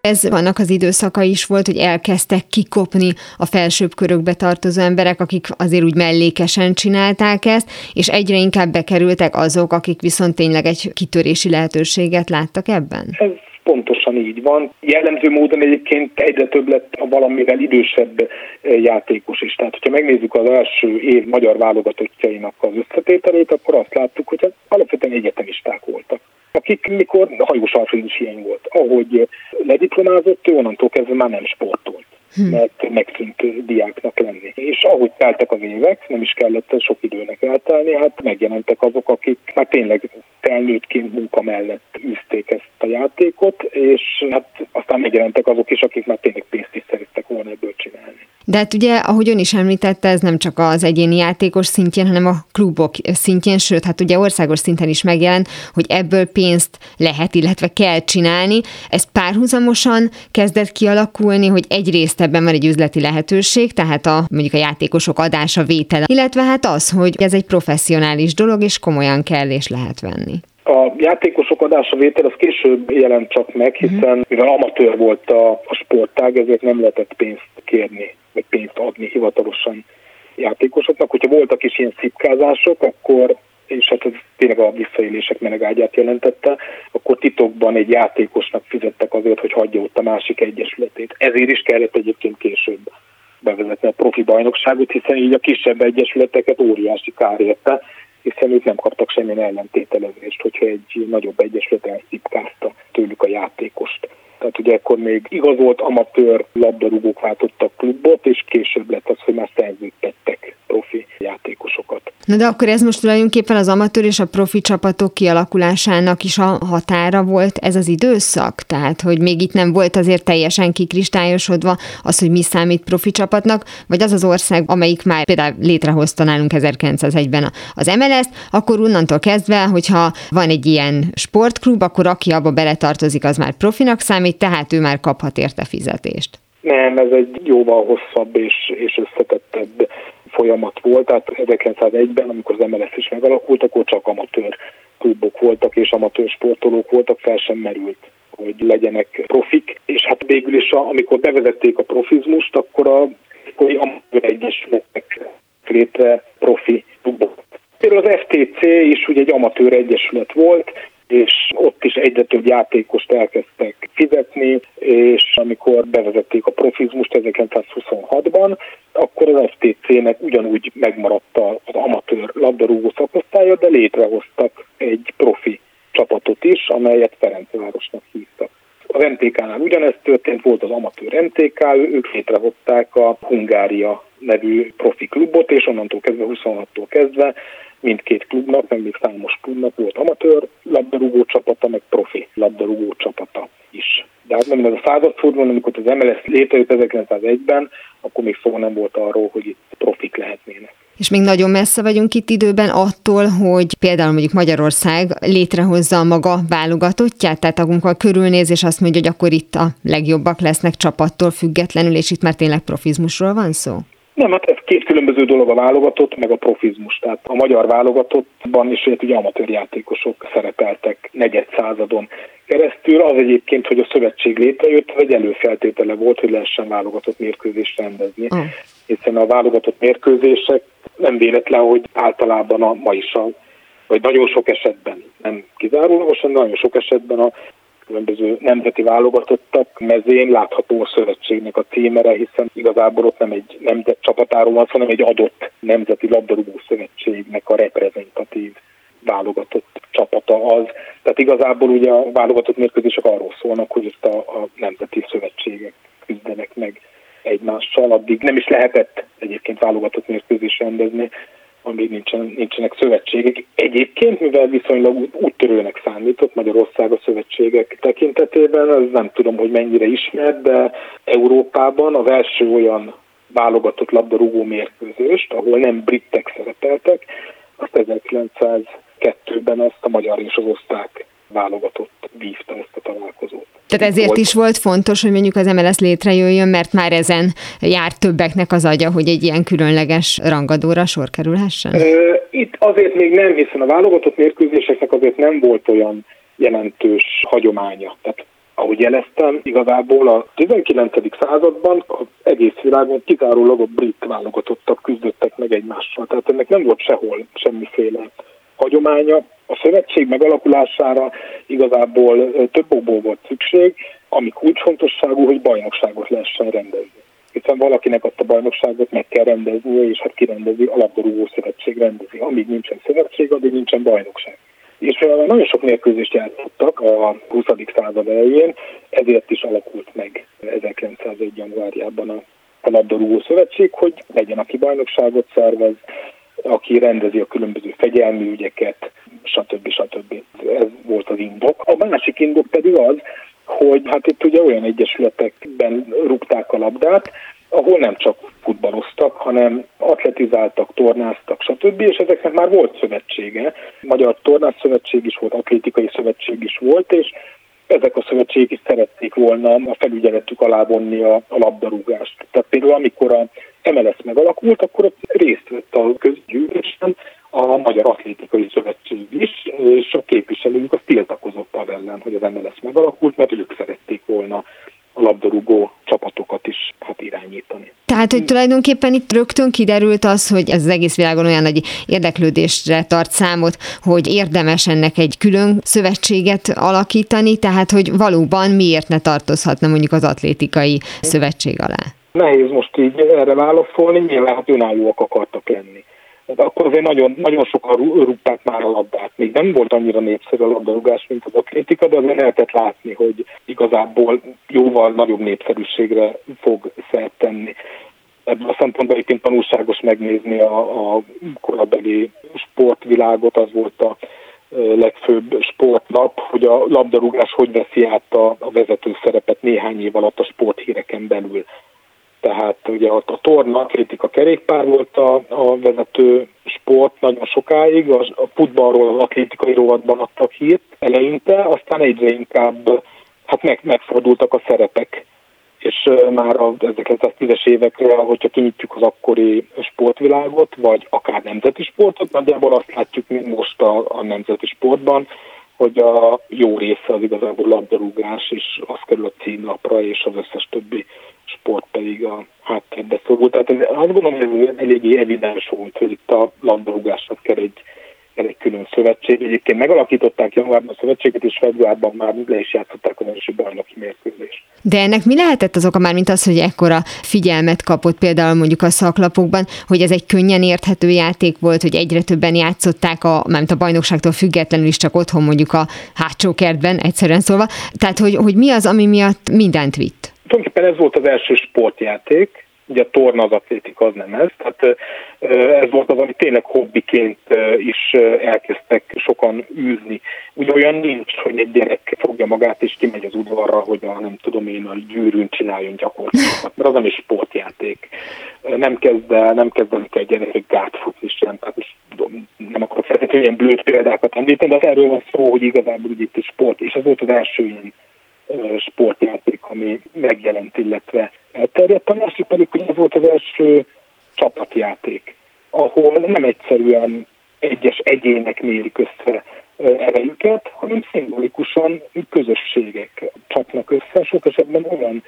Ez vannak az időszaka is volt, hogy elkezdtek kikopni a felsőbb körökbe tartozó emberek, akik azért úgy mellékesen csinálták ezt, és egyre inkább bekerültek azok, akik viszont tényleg egy kitörési lehetőséget láttak ebben? Ez pontosan így van. Jellemző módon egyébként egyre több lett a valamivel idősebb eh, játékos is. Tehát, hogyha megnézzük az első év magyar válogatottjainak az összetételét, akkor azt láttuk, hogy alapvetően egyetemisták voltak akik mikor hajós is hiány volt. Ahogy lediplomázott, ő onnantól kezdve már nem sportolt hm. mert megszűnt diáknak lenni. És ahogy teltek az évek, nem is kellett sok időnek eltelni, hát megjelentek azok, akik már tényleg felnőttként munka mellett űzték ezt a játékot, és hát aztán megjelentek azok is, akik már tényleg pénzt is szerettek volna ebből csinálni. De hát ugye, ahogy ön is említette, ez nem csak az egyéni játékos szintjén, hanem a klubok szintjén, sőt, hát ugye országos szinten is megjelent, hogy ebből pénzt lehet, illetve kell csinálni. Ez párhuzamosan kezdett kialakulni, hogy egyrészt ebben van egy üzleti lehetőség, tehát a mondjuk a játékosok adása, vétele, illetve hát az, hogy ez egy professzionális dolog, és komolyan kell és lehet venni. A játékosok adása vétel az később jelent csak meg, mhm. hiszen mivel amatőr volt a, a sportág, ezért nem lehetett pénzt kérni, vagy pénzt adni hivatalosan játékosoknak. Hogyha voltak is ilyen szipkázások, akkor és hát ez tényleg a visszaélések menegágyát jelentette, akkor titokban egy játékosnak fizettek azért, hogy hagyja ott a másik egyesületét. Ezért is kellett egyébként később bevezetni a profi bajnokságot, hiszen így a kisebb egyesületeket óriási kár érte, hiszen ők nem kaptak semmilyen ellentételezést, hogyha egy nagyobb egyesület elszipkázta tőlük a játékost. Tehát ugye akkor még igazolt amatőr labdarúgók váltottak klubot, és később lett az, hogy már szerződtettek profi játékosokat. Na de akkor ez most tulajdonképpen az amatőr és a profi csapatok kialakulásának is a határa volt ez az időszak? Tehát, hogy még itt nem volt azért teljesen kikristályosodva az, hogy mi számít profi csapatnak, vagy az az ország, amelyik már például létrehozta nálunk 1901-ben az MLS-t, akkor onnantól kezdve, hogyha van egy ilyen sportklub, akkor aki abba beletartozik, az már profinak számít, tehát ő már kaphat érte fizetést. Nem, ez egy jóval hosszabb és, és összetettebb folyamat volt, tehát 1901-ben, amikor az MLS is megalakult, akkor csak amatőr klubok voltak és amatőr sportolók voltak, fel sem merült hogy legyenek profik, és hát végül is, amikor bevezették a profizmust, akkor a amatőr egyesületek létre profi klubok. Például az FTC is ugye egy amatőr egyesület volt, és ott is egyre több játékost elkezdtek fizetni, és amikor bevezették a profizmust 1926-ban, akkor az FTC-nek ugyanúgy megmaradt az amatőr labdarúgó szakosztálya, de létrehoztak egy profi csapatot is, amelyet Ferencvárosnak hívtak. Az MTK-nál ugyanezt történt, volt az amatőr MTK, ők létrehozták a Hungária nevű profi klubot, és onnantól kezdve, 26-tól kezdve mindkét klubnak, meg még számos klubnak volt amatőr labdarúgó csapata, meg profi labdarúgó csapata is. De hát nem ez a századfordulón, amikor az MLS létrejött 1901-ben, akkor még szó nem volt arról, hogy itt profik lehetnének. És még nagyon messze vagyunk itt időben attól, hogy például mondjuk Magyarország létrehozza a maga válogatottját, tehát amikor körülnéz, és azt mondja, hogy akkor itt a legjobbak lesznek csapattól függetlenül, és itt már tényleg profizmusról van szó? Nem, hát ez két különböző dolog a válogatott, meg a profizmus. Tehát a magyar válogatottban is ugye amatőr játékosok szerepeltek negyed századon keresztül. Az egyébként, hogy a szövetség létrejött, egy előfeltétele volt, hogy lehessen válogatott mérkőzést rendezni. Uh. Hiszen a válogatott mérkőzések nem véletlen, hogy általában a ma is a vagy nagyon sok esetben, nem kizárólagosan, nagyon sok esetben a különböző nemzeti válogatottak mezén látható a szövetségnek a címere, hiszen igazából ott nem egy nemzet csapatáról van, hanem egy adott nemzeti labdarúgó szövetségnek a reprezentatív válogatott csapata az. Tehát igazából ugye a válogatott mérkőzések arról szólnak, hogy ezt a, a nemzeti szövetségek küzdenek meg egymással. Addig nem is lehetett egyébként válogatott mérkőzés rendezni, amíg nincsen, nincsenek szövetségek. Egyébként, mivel viszonylag úttörőnek számított Magyarország a szövetségek tekintetében, ez nem tudom, hogy mennyire ismert, de Európában az első olyan válogatott labdarúgó mérkőzést, ahol nem britek szerepeltek, azt 1902-ben azt a magyar és az osztrák válogatott vívta ezt a találkozót. Tehát ezért volt. is volt fontos, hogy mondjuk az MLS létrejöjjön, mert már ezen jár többeknek az agya, hogy egy ilyen különleges rangadóra sor kerülhessen? Itt azért még nem, hiszen a válogatott mérkőzéseknek azért nem volt olyan jelentős hagyománya. Tehát ahogy jeleztem, igazából a 19. században az egész világon kizárólag a brit válogatottak küzdöttek meg egymással. Tehát ennek nem volt sehol semmiféle hagyománya. A szövetség megalakulására igazából több okból volt szükség, ami kulcsfontosságú, hogy bajnokságot lehessen rendezni. Hiszen valakinek azt a bajnokságot meg kell rendeznie, és hát kirendezi, a labdarúgó szövetség rendezi. Amíg nincsen szövetség, addig nincsen bajnokság. És nagyon sok mérkőzést játszottak a 20. század elején, ezért is alakult meg 1901. januárjában a, a labdarúgó szövetség, hogy legyen, aki bajnokságot szervez, aki rendezi a különböző fegyelmi ügyeket, stb. stb. Ez volt az indok. A másik indok pedig az, hogy hát itt ugye olyan egyesületekben rúgták a labdát, ahol nem csak futballoztak, hanem atletizáltak, tornáztak, stb. És ezeknek már volt szövetsége. Magyar Tornász Szövetség is volt, Atlétikai Szövetség is volt, és ezek a szövetségek is szerették volna a felügyeletük alá vonni a, a labdarúgást. Tehát például amikor a MLS megalakult, akkor ott részt vett a közgyűlésen a Magyar Atlétikai Szövetség is, és a képviselőjük az tiltakozott az ellen, hogy az MLS megalakult, mert ők szerették volna a labdarúgó csapatokat is hát irányítani. Tehát, hogy tulajdonképpen itt rögtön kiderült az, hogy ez az egész világon olyan nagy érdeklődésre tart számot, hogy érdemes ennek egy külön szövetséget alakítani, tehát, hogy valóban miért ne tartozhatna mondjuk az atlétikai szövetség alá? Nehéz most így erre válaszolni, nyilván hát önállóak akartak lenni. De akkor azért nagyon, nagyon sokan rúgták már a labdát. Még nem volt annyira népszerű a labdarúgás, mint az atlétika, de azért lehetett látni, hogy igazából jóval nagyobb népszerűségre fog szert tenni. Ebből a szempontból egyébként tanulságos megnézni a, a korabeli sportvilágot, az volt a legfőbb sportnap, hogy a labdarúgás hogy veszi át a, a vezető szerepet néhány év alatt a sporthíreken belül. Tehát ugye ott a torna, atlétika, kerékpár volt a, a vezető sport nagyon sokáig, a, a futballról az atlétikai rovatban adtak hírt eleinte, aztán egyre inkább hát meg, megfordultak a szerepek. És már a 1910-es évekre, hogyha kinyitjuk az akkori sportvilágot, vagy akár nemzeti sportot, nagyjából azt látjuk, mint most a, a nemzeti sportban, hogy a jó része az igazából labdarúgás, és az kerül a címlapra, és az összes többi sport pedig a háttérbe szorult. Tehát azt gondolom, hogy ez eléggé evidens volt, hogy itt a labdarúgásnak kell egy egy külön szövetség. Egyébként megalakították januárban a szövetséget, és februárban már le is játszották a nemzeti bajnoki mérkőzést. De ennek mi lehetett az oka már, mint az, hogy ekkora figyelmet kapott például mondjuk a szaklapokban, hogy ez egy könnyen érthető játék volt, hogy egyre többen játszották, a, mert a bajnokságtól függetlenül is csak otthon mondjuk a hátsó kertben, egyszerűen szólva. Tehát, hogy, hogy mi az, ami miatt mindent vitt? Tulajdonképpen ez volt az első sportjáték, ugye a torna az atlétika az nem ez, tehát ez volt az, ami tényleg hobbiként is elkezdtek sokan űzni. Ugye olyan nincs, hogy egy gyerek fogja magát és kimegy az udvarra, hogy a nem tudom én a gyűrűn csináljon gyakorlatilag, mert az nem is sportjáték. Nem kezd el, nem kezd el egy gyerekek gátfutni sem, tehát is, nem akarok feltétlenül ilyen blőtt példákat említeni, de az erről van szó, hogy igazából ugye itt a sport, és ez volt az első ilyen sportjáték, ami megjelent, illetve elterjedt. A másik pedig, hogy ez volt az első csapatjáték, ahol nem egyszerűen egyes egyének mérik össze erejüket, hanem szimbolikusan közösségek csapnak össze, sok esetben olyan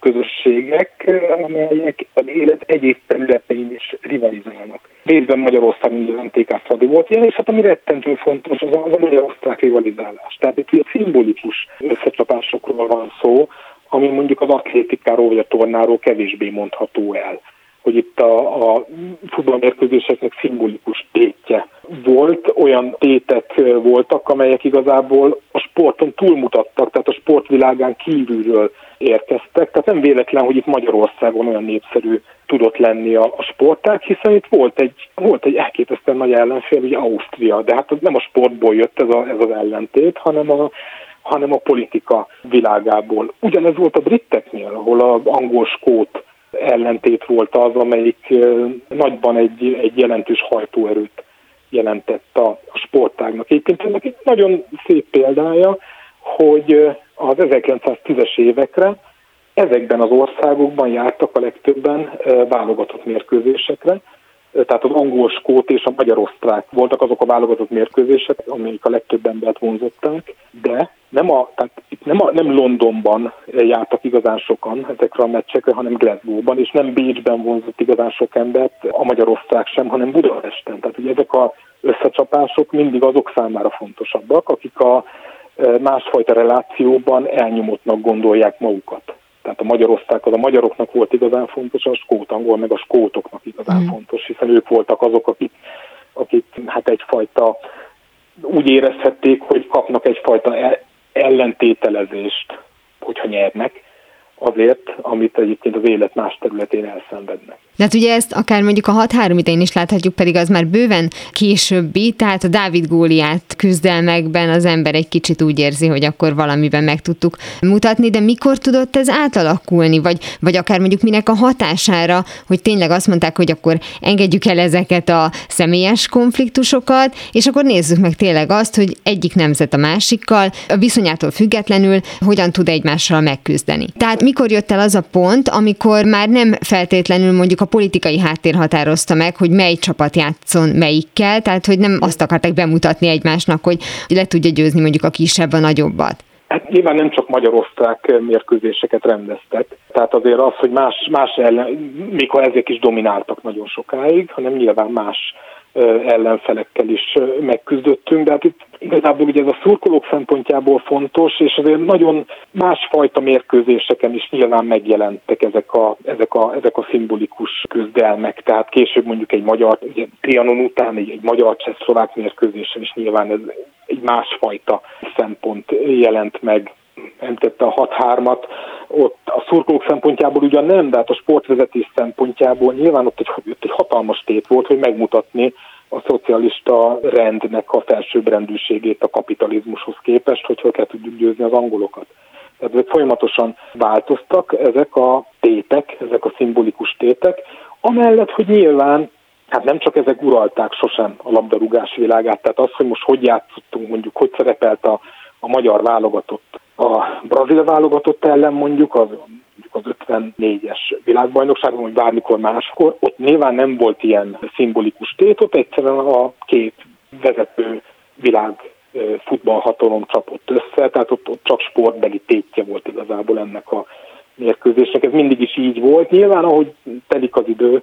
közösségek, amelyek az élet egyéb területein is rivalizálnak. Részben Magyarország mint az NTK Fradi volt ilyen, és hát ami rettentő fontos, az a, az a magyar-osztrák rivalizálás. Tehát itt a szimbolikus összecsapásokról van szó, ami mondjuk az atlétikáról vagy a tornáról kevésbé mondható el hogy itt a, a futballmérkőzéseknek szimbolikus tétje volt, olyan tétek voltak, amelyek igazából a sporton túlmutattak, tehát a sportvilágán kívülről érkeztek. Tehát nem véletlen, hogy itt Magyarországon olyan népszerű tudott lenni a, a sportág, hiszen itt volt egy, volt egy elképesztően nagy ellenfél, ugye Ausztria, de hát nem a sportból jött ez, a, ez az ellentét, hanem a, hanem a politika világából. Ugyanez volt a briteknél, ahol az angol-skót ellentét volt az, amelyik nagyban egy, egy jelentős hajtóerőt jelentett a, a sportágnak. Egyébként ennek egy nagyon szép példája, hogy az 1910-es évekre ezekben az országokban jártak a legtöbben válogatott mérkőzésekre, tehát az angol, skót és a magyar-osztrák voltak azok a válogatott mérkőzések, amelyik a legtöbb embert vonzották, de nem, a, tehát nem, a, nem Londonban jártak igazán sokan ezekre a meccsekre, hanem Glasgow-ban, és nem Bécsben vonzott igazán sok embert, a magyar-osztrák sem, hanem Budapesten. Tehát ugye ezek a összecsapások mindig azok számára fontosabbak, akik a e, másfajta relációban elnyomottnak gondolják magukat. Tehát a magyaroszták az a magyaroknak volt igazán fontos, a skót angol meg a skótoknak igazán mm. fontos, hiszen ők voltak azok, akik, akik hát egyfajta úgy érezhették, hogy kapnak egyfajta ellentételezést, hogyha nyernek, azért, amit egyébként az élet más területén elszenvednek. De hát ugye ezt akár mondjuk a 6-3 idején is láthatjuk, pedig az már bőven későbbi, tehát a Dávid Góliát küzdelmekben az ember egy kicsit úgy érzi, hogy akkor valamiben meg tudtuk mutatni, de mikor tudott ez átalakulni, vagy, vagy akár mondjuk minek a hatására, hogy tényleg azt mondták, hogy akkor engedjük el ezeket a személyes konfliktusokat, és akkor nézzük meg tényleg azt, hogy egyik nemzet a másikkal, a viszonyától függetlenül hogyan tud egymással megküzdeni. Tehát mikor jött el az a pont, amikor már nem feltétlenül mondjuk a politikai háttér határozta meg, hogy mely csapat játszon melyikkel, tehát hogy nem azt akarták bemutatni egymásnak, hogy le tudja győzni mondjuk a kisebb a nagyobbat. Hát nyilván nem csak magyar-osztrák mérkőzéseket rendeztek, tehát azért az, hogy más, más ellen, mikor ezek is domináltak nagyon sokáig, hanem nyilván más ellenfelekkel is megküzdöttünk, de hát itt igazából ugye ez a szurkolók szempontjából fontos, és azért nagyon másfajta mérkőzéseken is nyilván megjelentek ezek a, ezek a, ezek a szimbolikus küzdelmek, tehát később mondjuk egy magyar, ugye Trianon után egy, egy magyar cseh mérkőzésen is nyilván ez egy másfajta szempont jelent meg említette a 6-3-at, ott a szurkolók szempontjából ugyan nem, de hát a sportvezetés szempontjából nyilván ott egy, ott egy hatalmas tét volt, hogy megmutatni a szocialista rendnek a felsőbbrendűségét a kapitalizmushoz képest, hogy hogy kell tudjuk győzni az angolokat. Tehát ezek folyamatosan változtak, ezek a tétek, ezek a szimbolikus tétek, amellett, hogy nyilván hát nem csak ezek uralták sosem a labdarúgás világát, tehát az, hogy most hogy játszottunk, mondjuk hogy szerepelt a, a magyar válogatott a brazil válogatott ellen mondjuk az az 54-es világbajnokságon, vagy bármikor máskor, ott nyilván nem volt ilyen szimbolikus tét, ott egyszerűen a két vezető világ futballhatalom csapott össze, tehát ott, ott csak sportbeli tétje volt igazából ennek a mérkőzésnek. Ez mindig is így volt. Nyilván, ahogy telik az idő,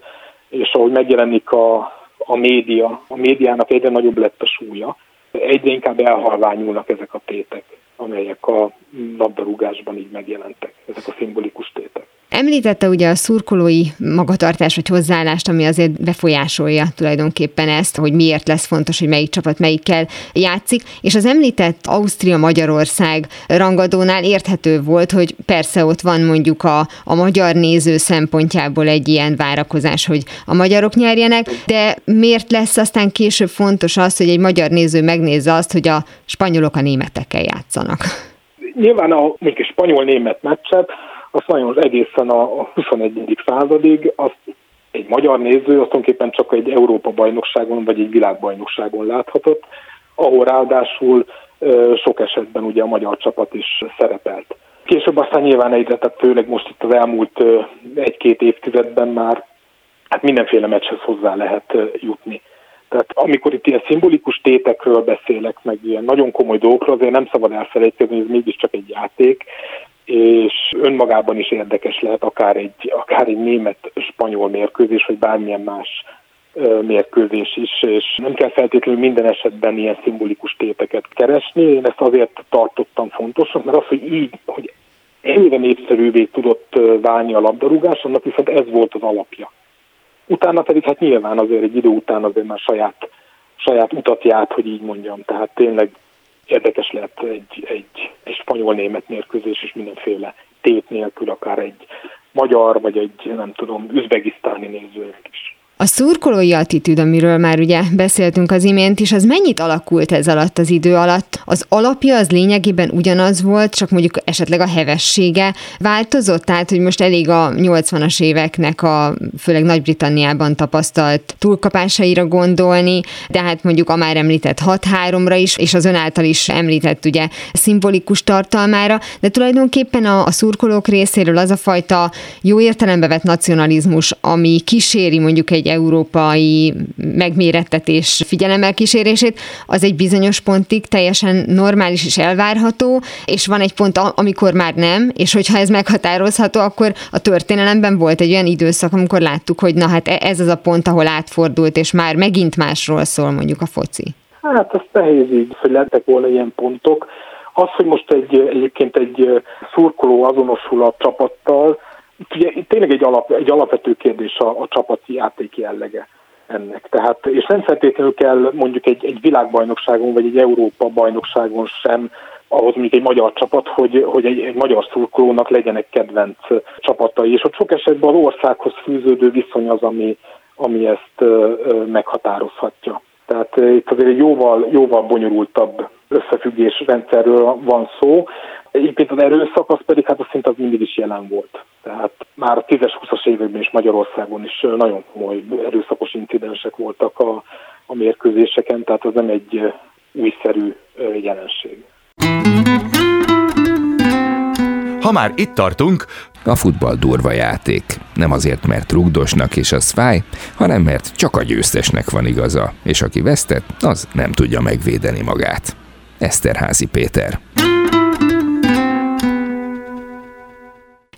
és ahogy megjelenik a, a média, a médiának egyre nagyobb lett a súlya, egyre inkább elhalványulnak ezek a tétek amelyek a labdarúgásban így megjelentek, ezek a szimbolikus tétek. Említette ugye a szurkolói magatartás vagy hozzáállást, ami azért befolyásolja tulajdonképpen ezt, hogy miért lesz fontos, hogy melyik csapat melyikkel játszik, és az említett Ausztria-Magyarország rangadónál érthető volt, hogy persze ott van mondjuk a, a magyar néző szempontjából egy ilyen várakozás, hogy a magyarok nyerjenek, de miért lesz aztán később fontos az, hogy egy magyar néző megnézze azt, hogy a spanyolok a németekkel játszanak? Nyilván a mondjuk a spanyol-német meccset azt nagyon egészen a 21. századig azt egy magyar néző azt tulajdonképpen csak egy Európa bajnokságon vagy egy világbajnokságon láthatott, ahol ráadásul sok esetben ugye a magyar csapat is szerepelt. Később aztán nyilván egyre, tehát főleg most itt az elmúlt egy-két évtizedben már hát mindenféle meccshez hozzá lehet jutni. Tehát amikor itt ilyen szimbolikus tétekről beszélek, meg ilyen nagyon komoly dolgokról, azért nem szabad elfelejteni, hogy ez mégiscsak egy játék, és önmagában is érdekes lehet akár egy, akár egy német-spanyol mérkőzés, vagy bármilyen más mérkőzés is, és nem kell feltétlenül minden esetben ilyen szimbolikus téteket keresni. Én ezt azért tartottam fontosnak, mert az, hogy így, hogy ennyire népszerűvé tudott válni a labdarúgás, annak viszont ez volt az alapja. Utána pedig hát nyilván azért egy idő után azért már saját, saját utat járt, hogy így mondjam. Tehát tényleg érdekes lehet egy, egy, egy spanyol-német mérkőzés is mindenféle tét nélkül, akár egy magyar, vagy egy, nem tudom, üzbegisztáni nézőnek is. A szurkolói attitűd, amiről már ugye beszéltünk az imént is, az mennyit alakult ez alatt az idő alatt? Az alapja az lényegében ugyanaz volt, csak mondjuk esetleg a hevessége változott? Tehát, hogy most elég a 80-as éveknek a főleg Nagy-Britanniában tapasztalt túlkapásaira gondolni, de hát mondjuk a már említett 6-3-ra is, és az ön által is említett ugye szimbolikus tartalmára, de tulajdonképpen a, a szurkolók részéről az a fajta jó értelembe vett nacionalizmus, ami kíséri mondjuk egy európai megmérettetés figyelemmel kísérését, az egy bizonyos pontig teljesen normális és elvárható, és van egy pont, amikor már nem, és hogyha ez meghatározható, akkor a történelemben volt egy olyan időszak, amikor láttuk, hogy na hát e- ez az a pont, ahol átfordult, és már megint másról szól mondjuk a foci. Hát ez nehéz így, hogy lettek volna ilyen pontok. Az, hogy most egy, egyébként egy szurkoló azonosul a csapattal, tényleg egy, alap, egy alapvető kérdés a, a csapati játék jellege ennek. Tehát, és nem feltétlenül kell mondjuk egy, egy világbajnokságon vagy egy Európa bajnokságon sem ahhoz mondjuk egy magyar csapat, hogy, hogy egy, egy magyar szurkolónak legyenek kedvenc csapatai, és ott sok esetben az országhoz fűződő viszony az, ami, ami ezt meghatározhatja. Tehát itt azért egy jóval, jóval bonyolultabb összefüggés rendszerről van szó. Egyébként az erőszak az pedig hát az szint az mindig is jelen volt. Tehát már a 10-20-as években is Magyarországon is nagyon komoly erőszakos incidensek voltak a, a mérkőzéseken, tehát az nem egy újszerű jelenség. Ha már itt tartunk, a futball durva játék. Nem azért, mert rugdosnak és az fáj, hanem mert csak a győztesnek van igaza, és aki vesztett, az nem tudja megvédeni magát. Eszterházi Péter.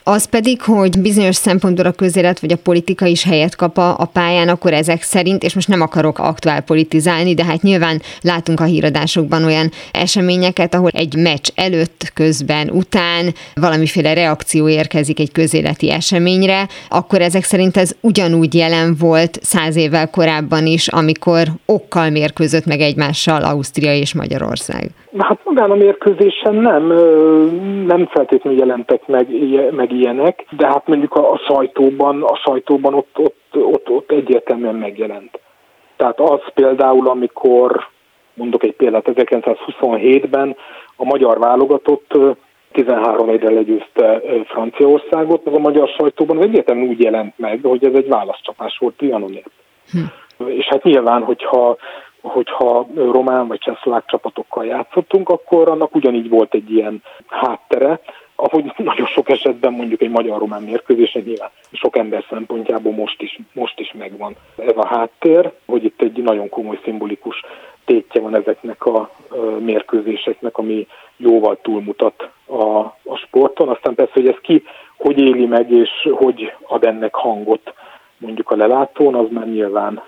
Az pedig, hogy bizonyos szempontból a közélet vagy a politika is helyet kap a, a pályán, akkor ezek szerint, és most nem akarok aktuál politizálni, de hát nyilván látunk a híradásokban olyan eseményeket, ahol egy meccs előtt, közben, után valamiféle reakció érkezik egy közéleti eseményre, akkor ezek szerint ez ugyanúgy jelen volt száz évvel korábban is, amikor okkal mérkőzött meg egymással Ausztria és Magyarország. Hát magán a mérkőzésen nem, nem feltétlenül jelentek meg, meg ilyenek, de hát mondjuk a, a sajtóban, a sajtóban ott, ott, ott, ott egyértelműen megjelent. Tehát az például, amikor mondok egy példát, 1927-ben a magyar válogatott 13 éve legyőzte Franciaországot, meg a magyar sajtóban az egyértelműen úgy jelent meg, hogy ez egy válaszcsapás volt Trianonért. Hm. És hát nyilván, hogyha hogyha román vagy csehszlovák csapatokkal játszottunk, akkor annak ugyanígy volt egy ilyen háttere, ahogy nagyon sok esetben mondjuk egy magyar-román mérkőzésen nyilván sok ember szempontjából most is, most is megvan ez a háttér, hogy itt egy nagyon komoly szimbolikus tétje van ezeknek a mérkőzéseknek, ami jóval túlmutat a, a sporton. Aztán persze, hogy ez ki hogy éli meg és hogy ad ennek hangot mondjuk a lelátón, az már nyilván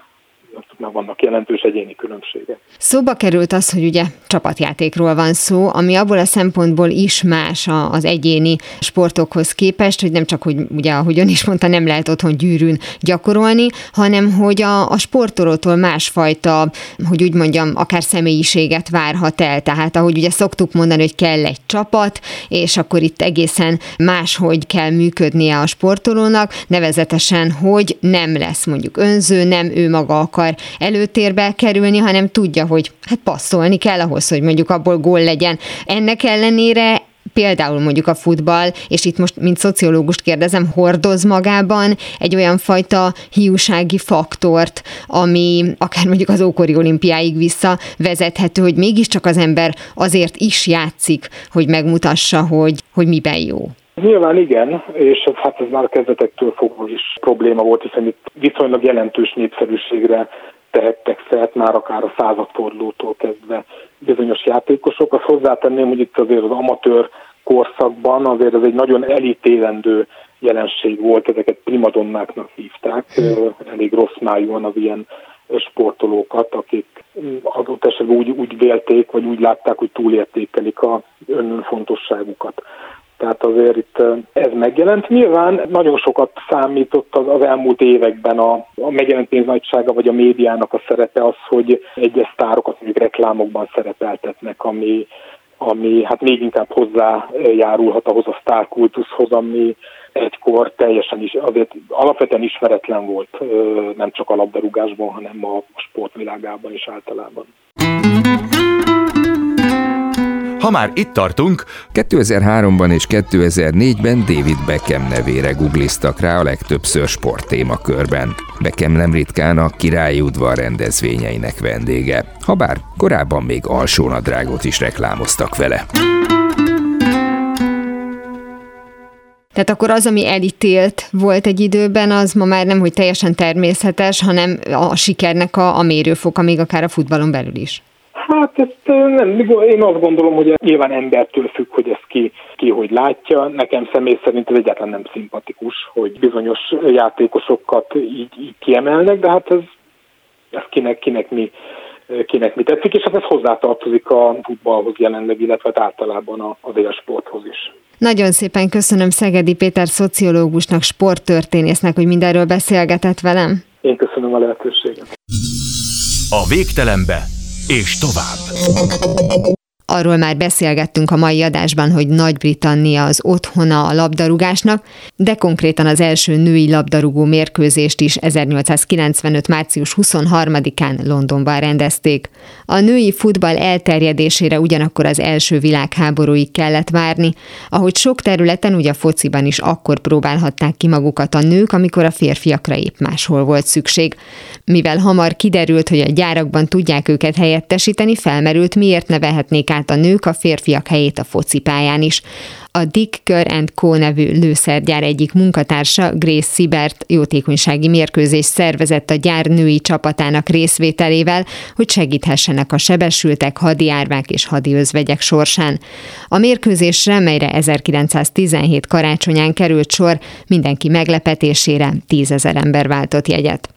már vannak jelentős egyéni különbségek. Szóba került az, hogy ugye csapatjátékról van szó, ami abból a szempontból is más az egyéni sportokhoz képest, hogy nem csak, hogy ugye, ahogy ön is mondta, nem lehet otthon gyűrűn gyakorolni, hanem hogy a, a sportolótól másfajta, hogy úgy mondjam, akár személyiséget várhat el. Tehát ahogy ugye szoktuk mondani, hogy kell egy csapat, és akkor itt egészen máshogy kell működnie a sportolónak, nevezetesen, hogy nem lesz mondjuk önző, nem ő maga akar akar előtérbe kerülni, hanem tudja, hogy hát passzolni kell ahhoz, hogy mondjuk abból gól legyen. Ennek ellenére például mondjuk a futball, és itt most, mint szociológust kérdezem, hordoz magában egy olyan fajta hiúsági faktort, ami akár mondjuk az ókori olimpiáig vissza vezethető, hogy mégiscsak az ember azért is játszik, hogy megmutassa, hogy, hogy miben jó. Nyilván igen, és hát ez már kezdetektől fogva is probléma volt, hiszen itt viszonylag jelentős népszerűségre tehettek szert már akár a századfordulótól kezdve bizonyos játékosok. Azt hozzátenném, hogy itt azért az amatőr korszakban azért ez egy nagyon elítélendő jelenség volt, ezeket primadonnáknak hívták, elég rossz májúan az ilyen sportolókat, akik adott esetben úgy, úgy vélték, vagy úgy látták, hogy túlértékelik a önfontosságukat. Tehát azért itt ez megjelent. Nyilván nagyon sokat számított az, az elmúlt években a, a megjelent pénz vagy a médiának a szerepe az, hogy egyes sztárokat mondjuk reklámokban szerepeltetnek, ami, ami hát még inkább hozzájárulhat ahhoz a sztárkultuszhoz, ami egykor teljesen is, azért alapvetően ismeretlen volt, nem csak a labdarúgásban, hanem a sportvilágában is általában. Ha már itt tartunk, 2003-ban és 2004-ben David Beckham nevére googliztak rá a legtöbbször sporttémakörben. Beckham nem ritkán a királyi udvar rendezvényeinek vendége, habár korábban még alsónadrágot is reklámoztak vele. Tehát akkor az, ami elítélt volt egy időben, az ma már nem, hogy teljesen természetes, hanem a sikernek a, a mérőfoka, még akár a futballon belül is. Hát ezt nem, én azt gondolom, hogy nyilván embertől függ, hogy ezt ki, ki hogy látja. Nekem személy szerint ez egyáltalán nem szimpatikus, hogy bizonyos játékosokat így, így kiemelnek, de hát ez, ez kinek, kinek mi kinek mi tetszik, és hát ez hozzátartozik a futballhoz jelenleg, illetve hát általában az élsporthoz is. Nagyon szépen köszönöm Szegedi Péter szociológusnak, sporttörténésznek, hogy mindenről beszélgetett velem. Én köszönöm a lehetőséget. A végtelenbe és tovább. Arról már beszélgettünk a mai adásban, hogy Nagy-Britannia az otthona a labdarúgásnak, de konkrétan az első női labdarúgó mérkőzést is 1895. március 23-án Londonban rendezték. A női futball elterjedésére ugyanakkor az első világháborúig kellett várni, ahogy sok területen, ugye fociban is akkor próbálhatták ki magukat a nők, amikor a férfiakra épp máshol volt szükség. Mivel hamar kiderült, hogy a gyárakban tudják őket helyettesíteni, felmerült, miért ne vehetnék a nők a férfiak helyét a focipályán is. A Dick Kerr Co. nevű lőszergyár egyik munkatársa, Grace Sibert jótékonysági mérkőzés szervezett a gyár női csapatának részvételével, hogy segíthessenek a sebesültek, hadiárvák és hadiözvegyek sorsán. A mérkőzésre, melyre 1917 karácsonyán került sor, mindenki meglepetésére tízezer ember váltott jegyet.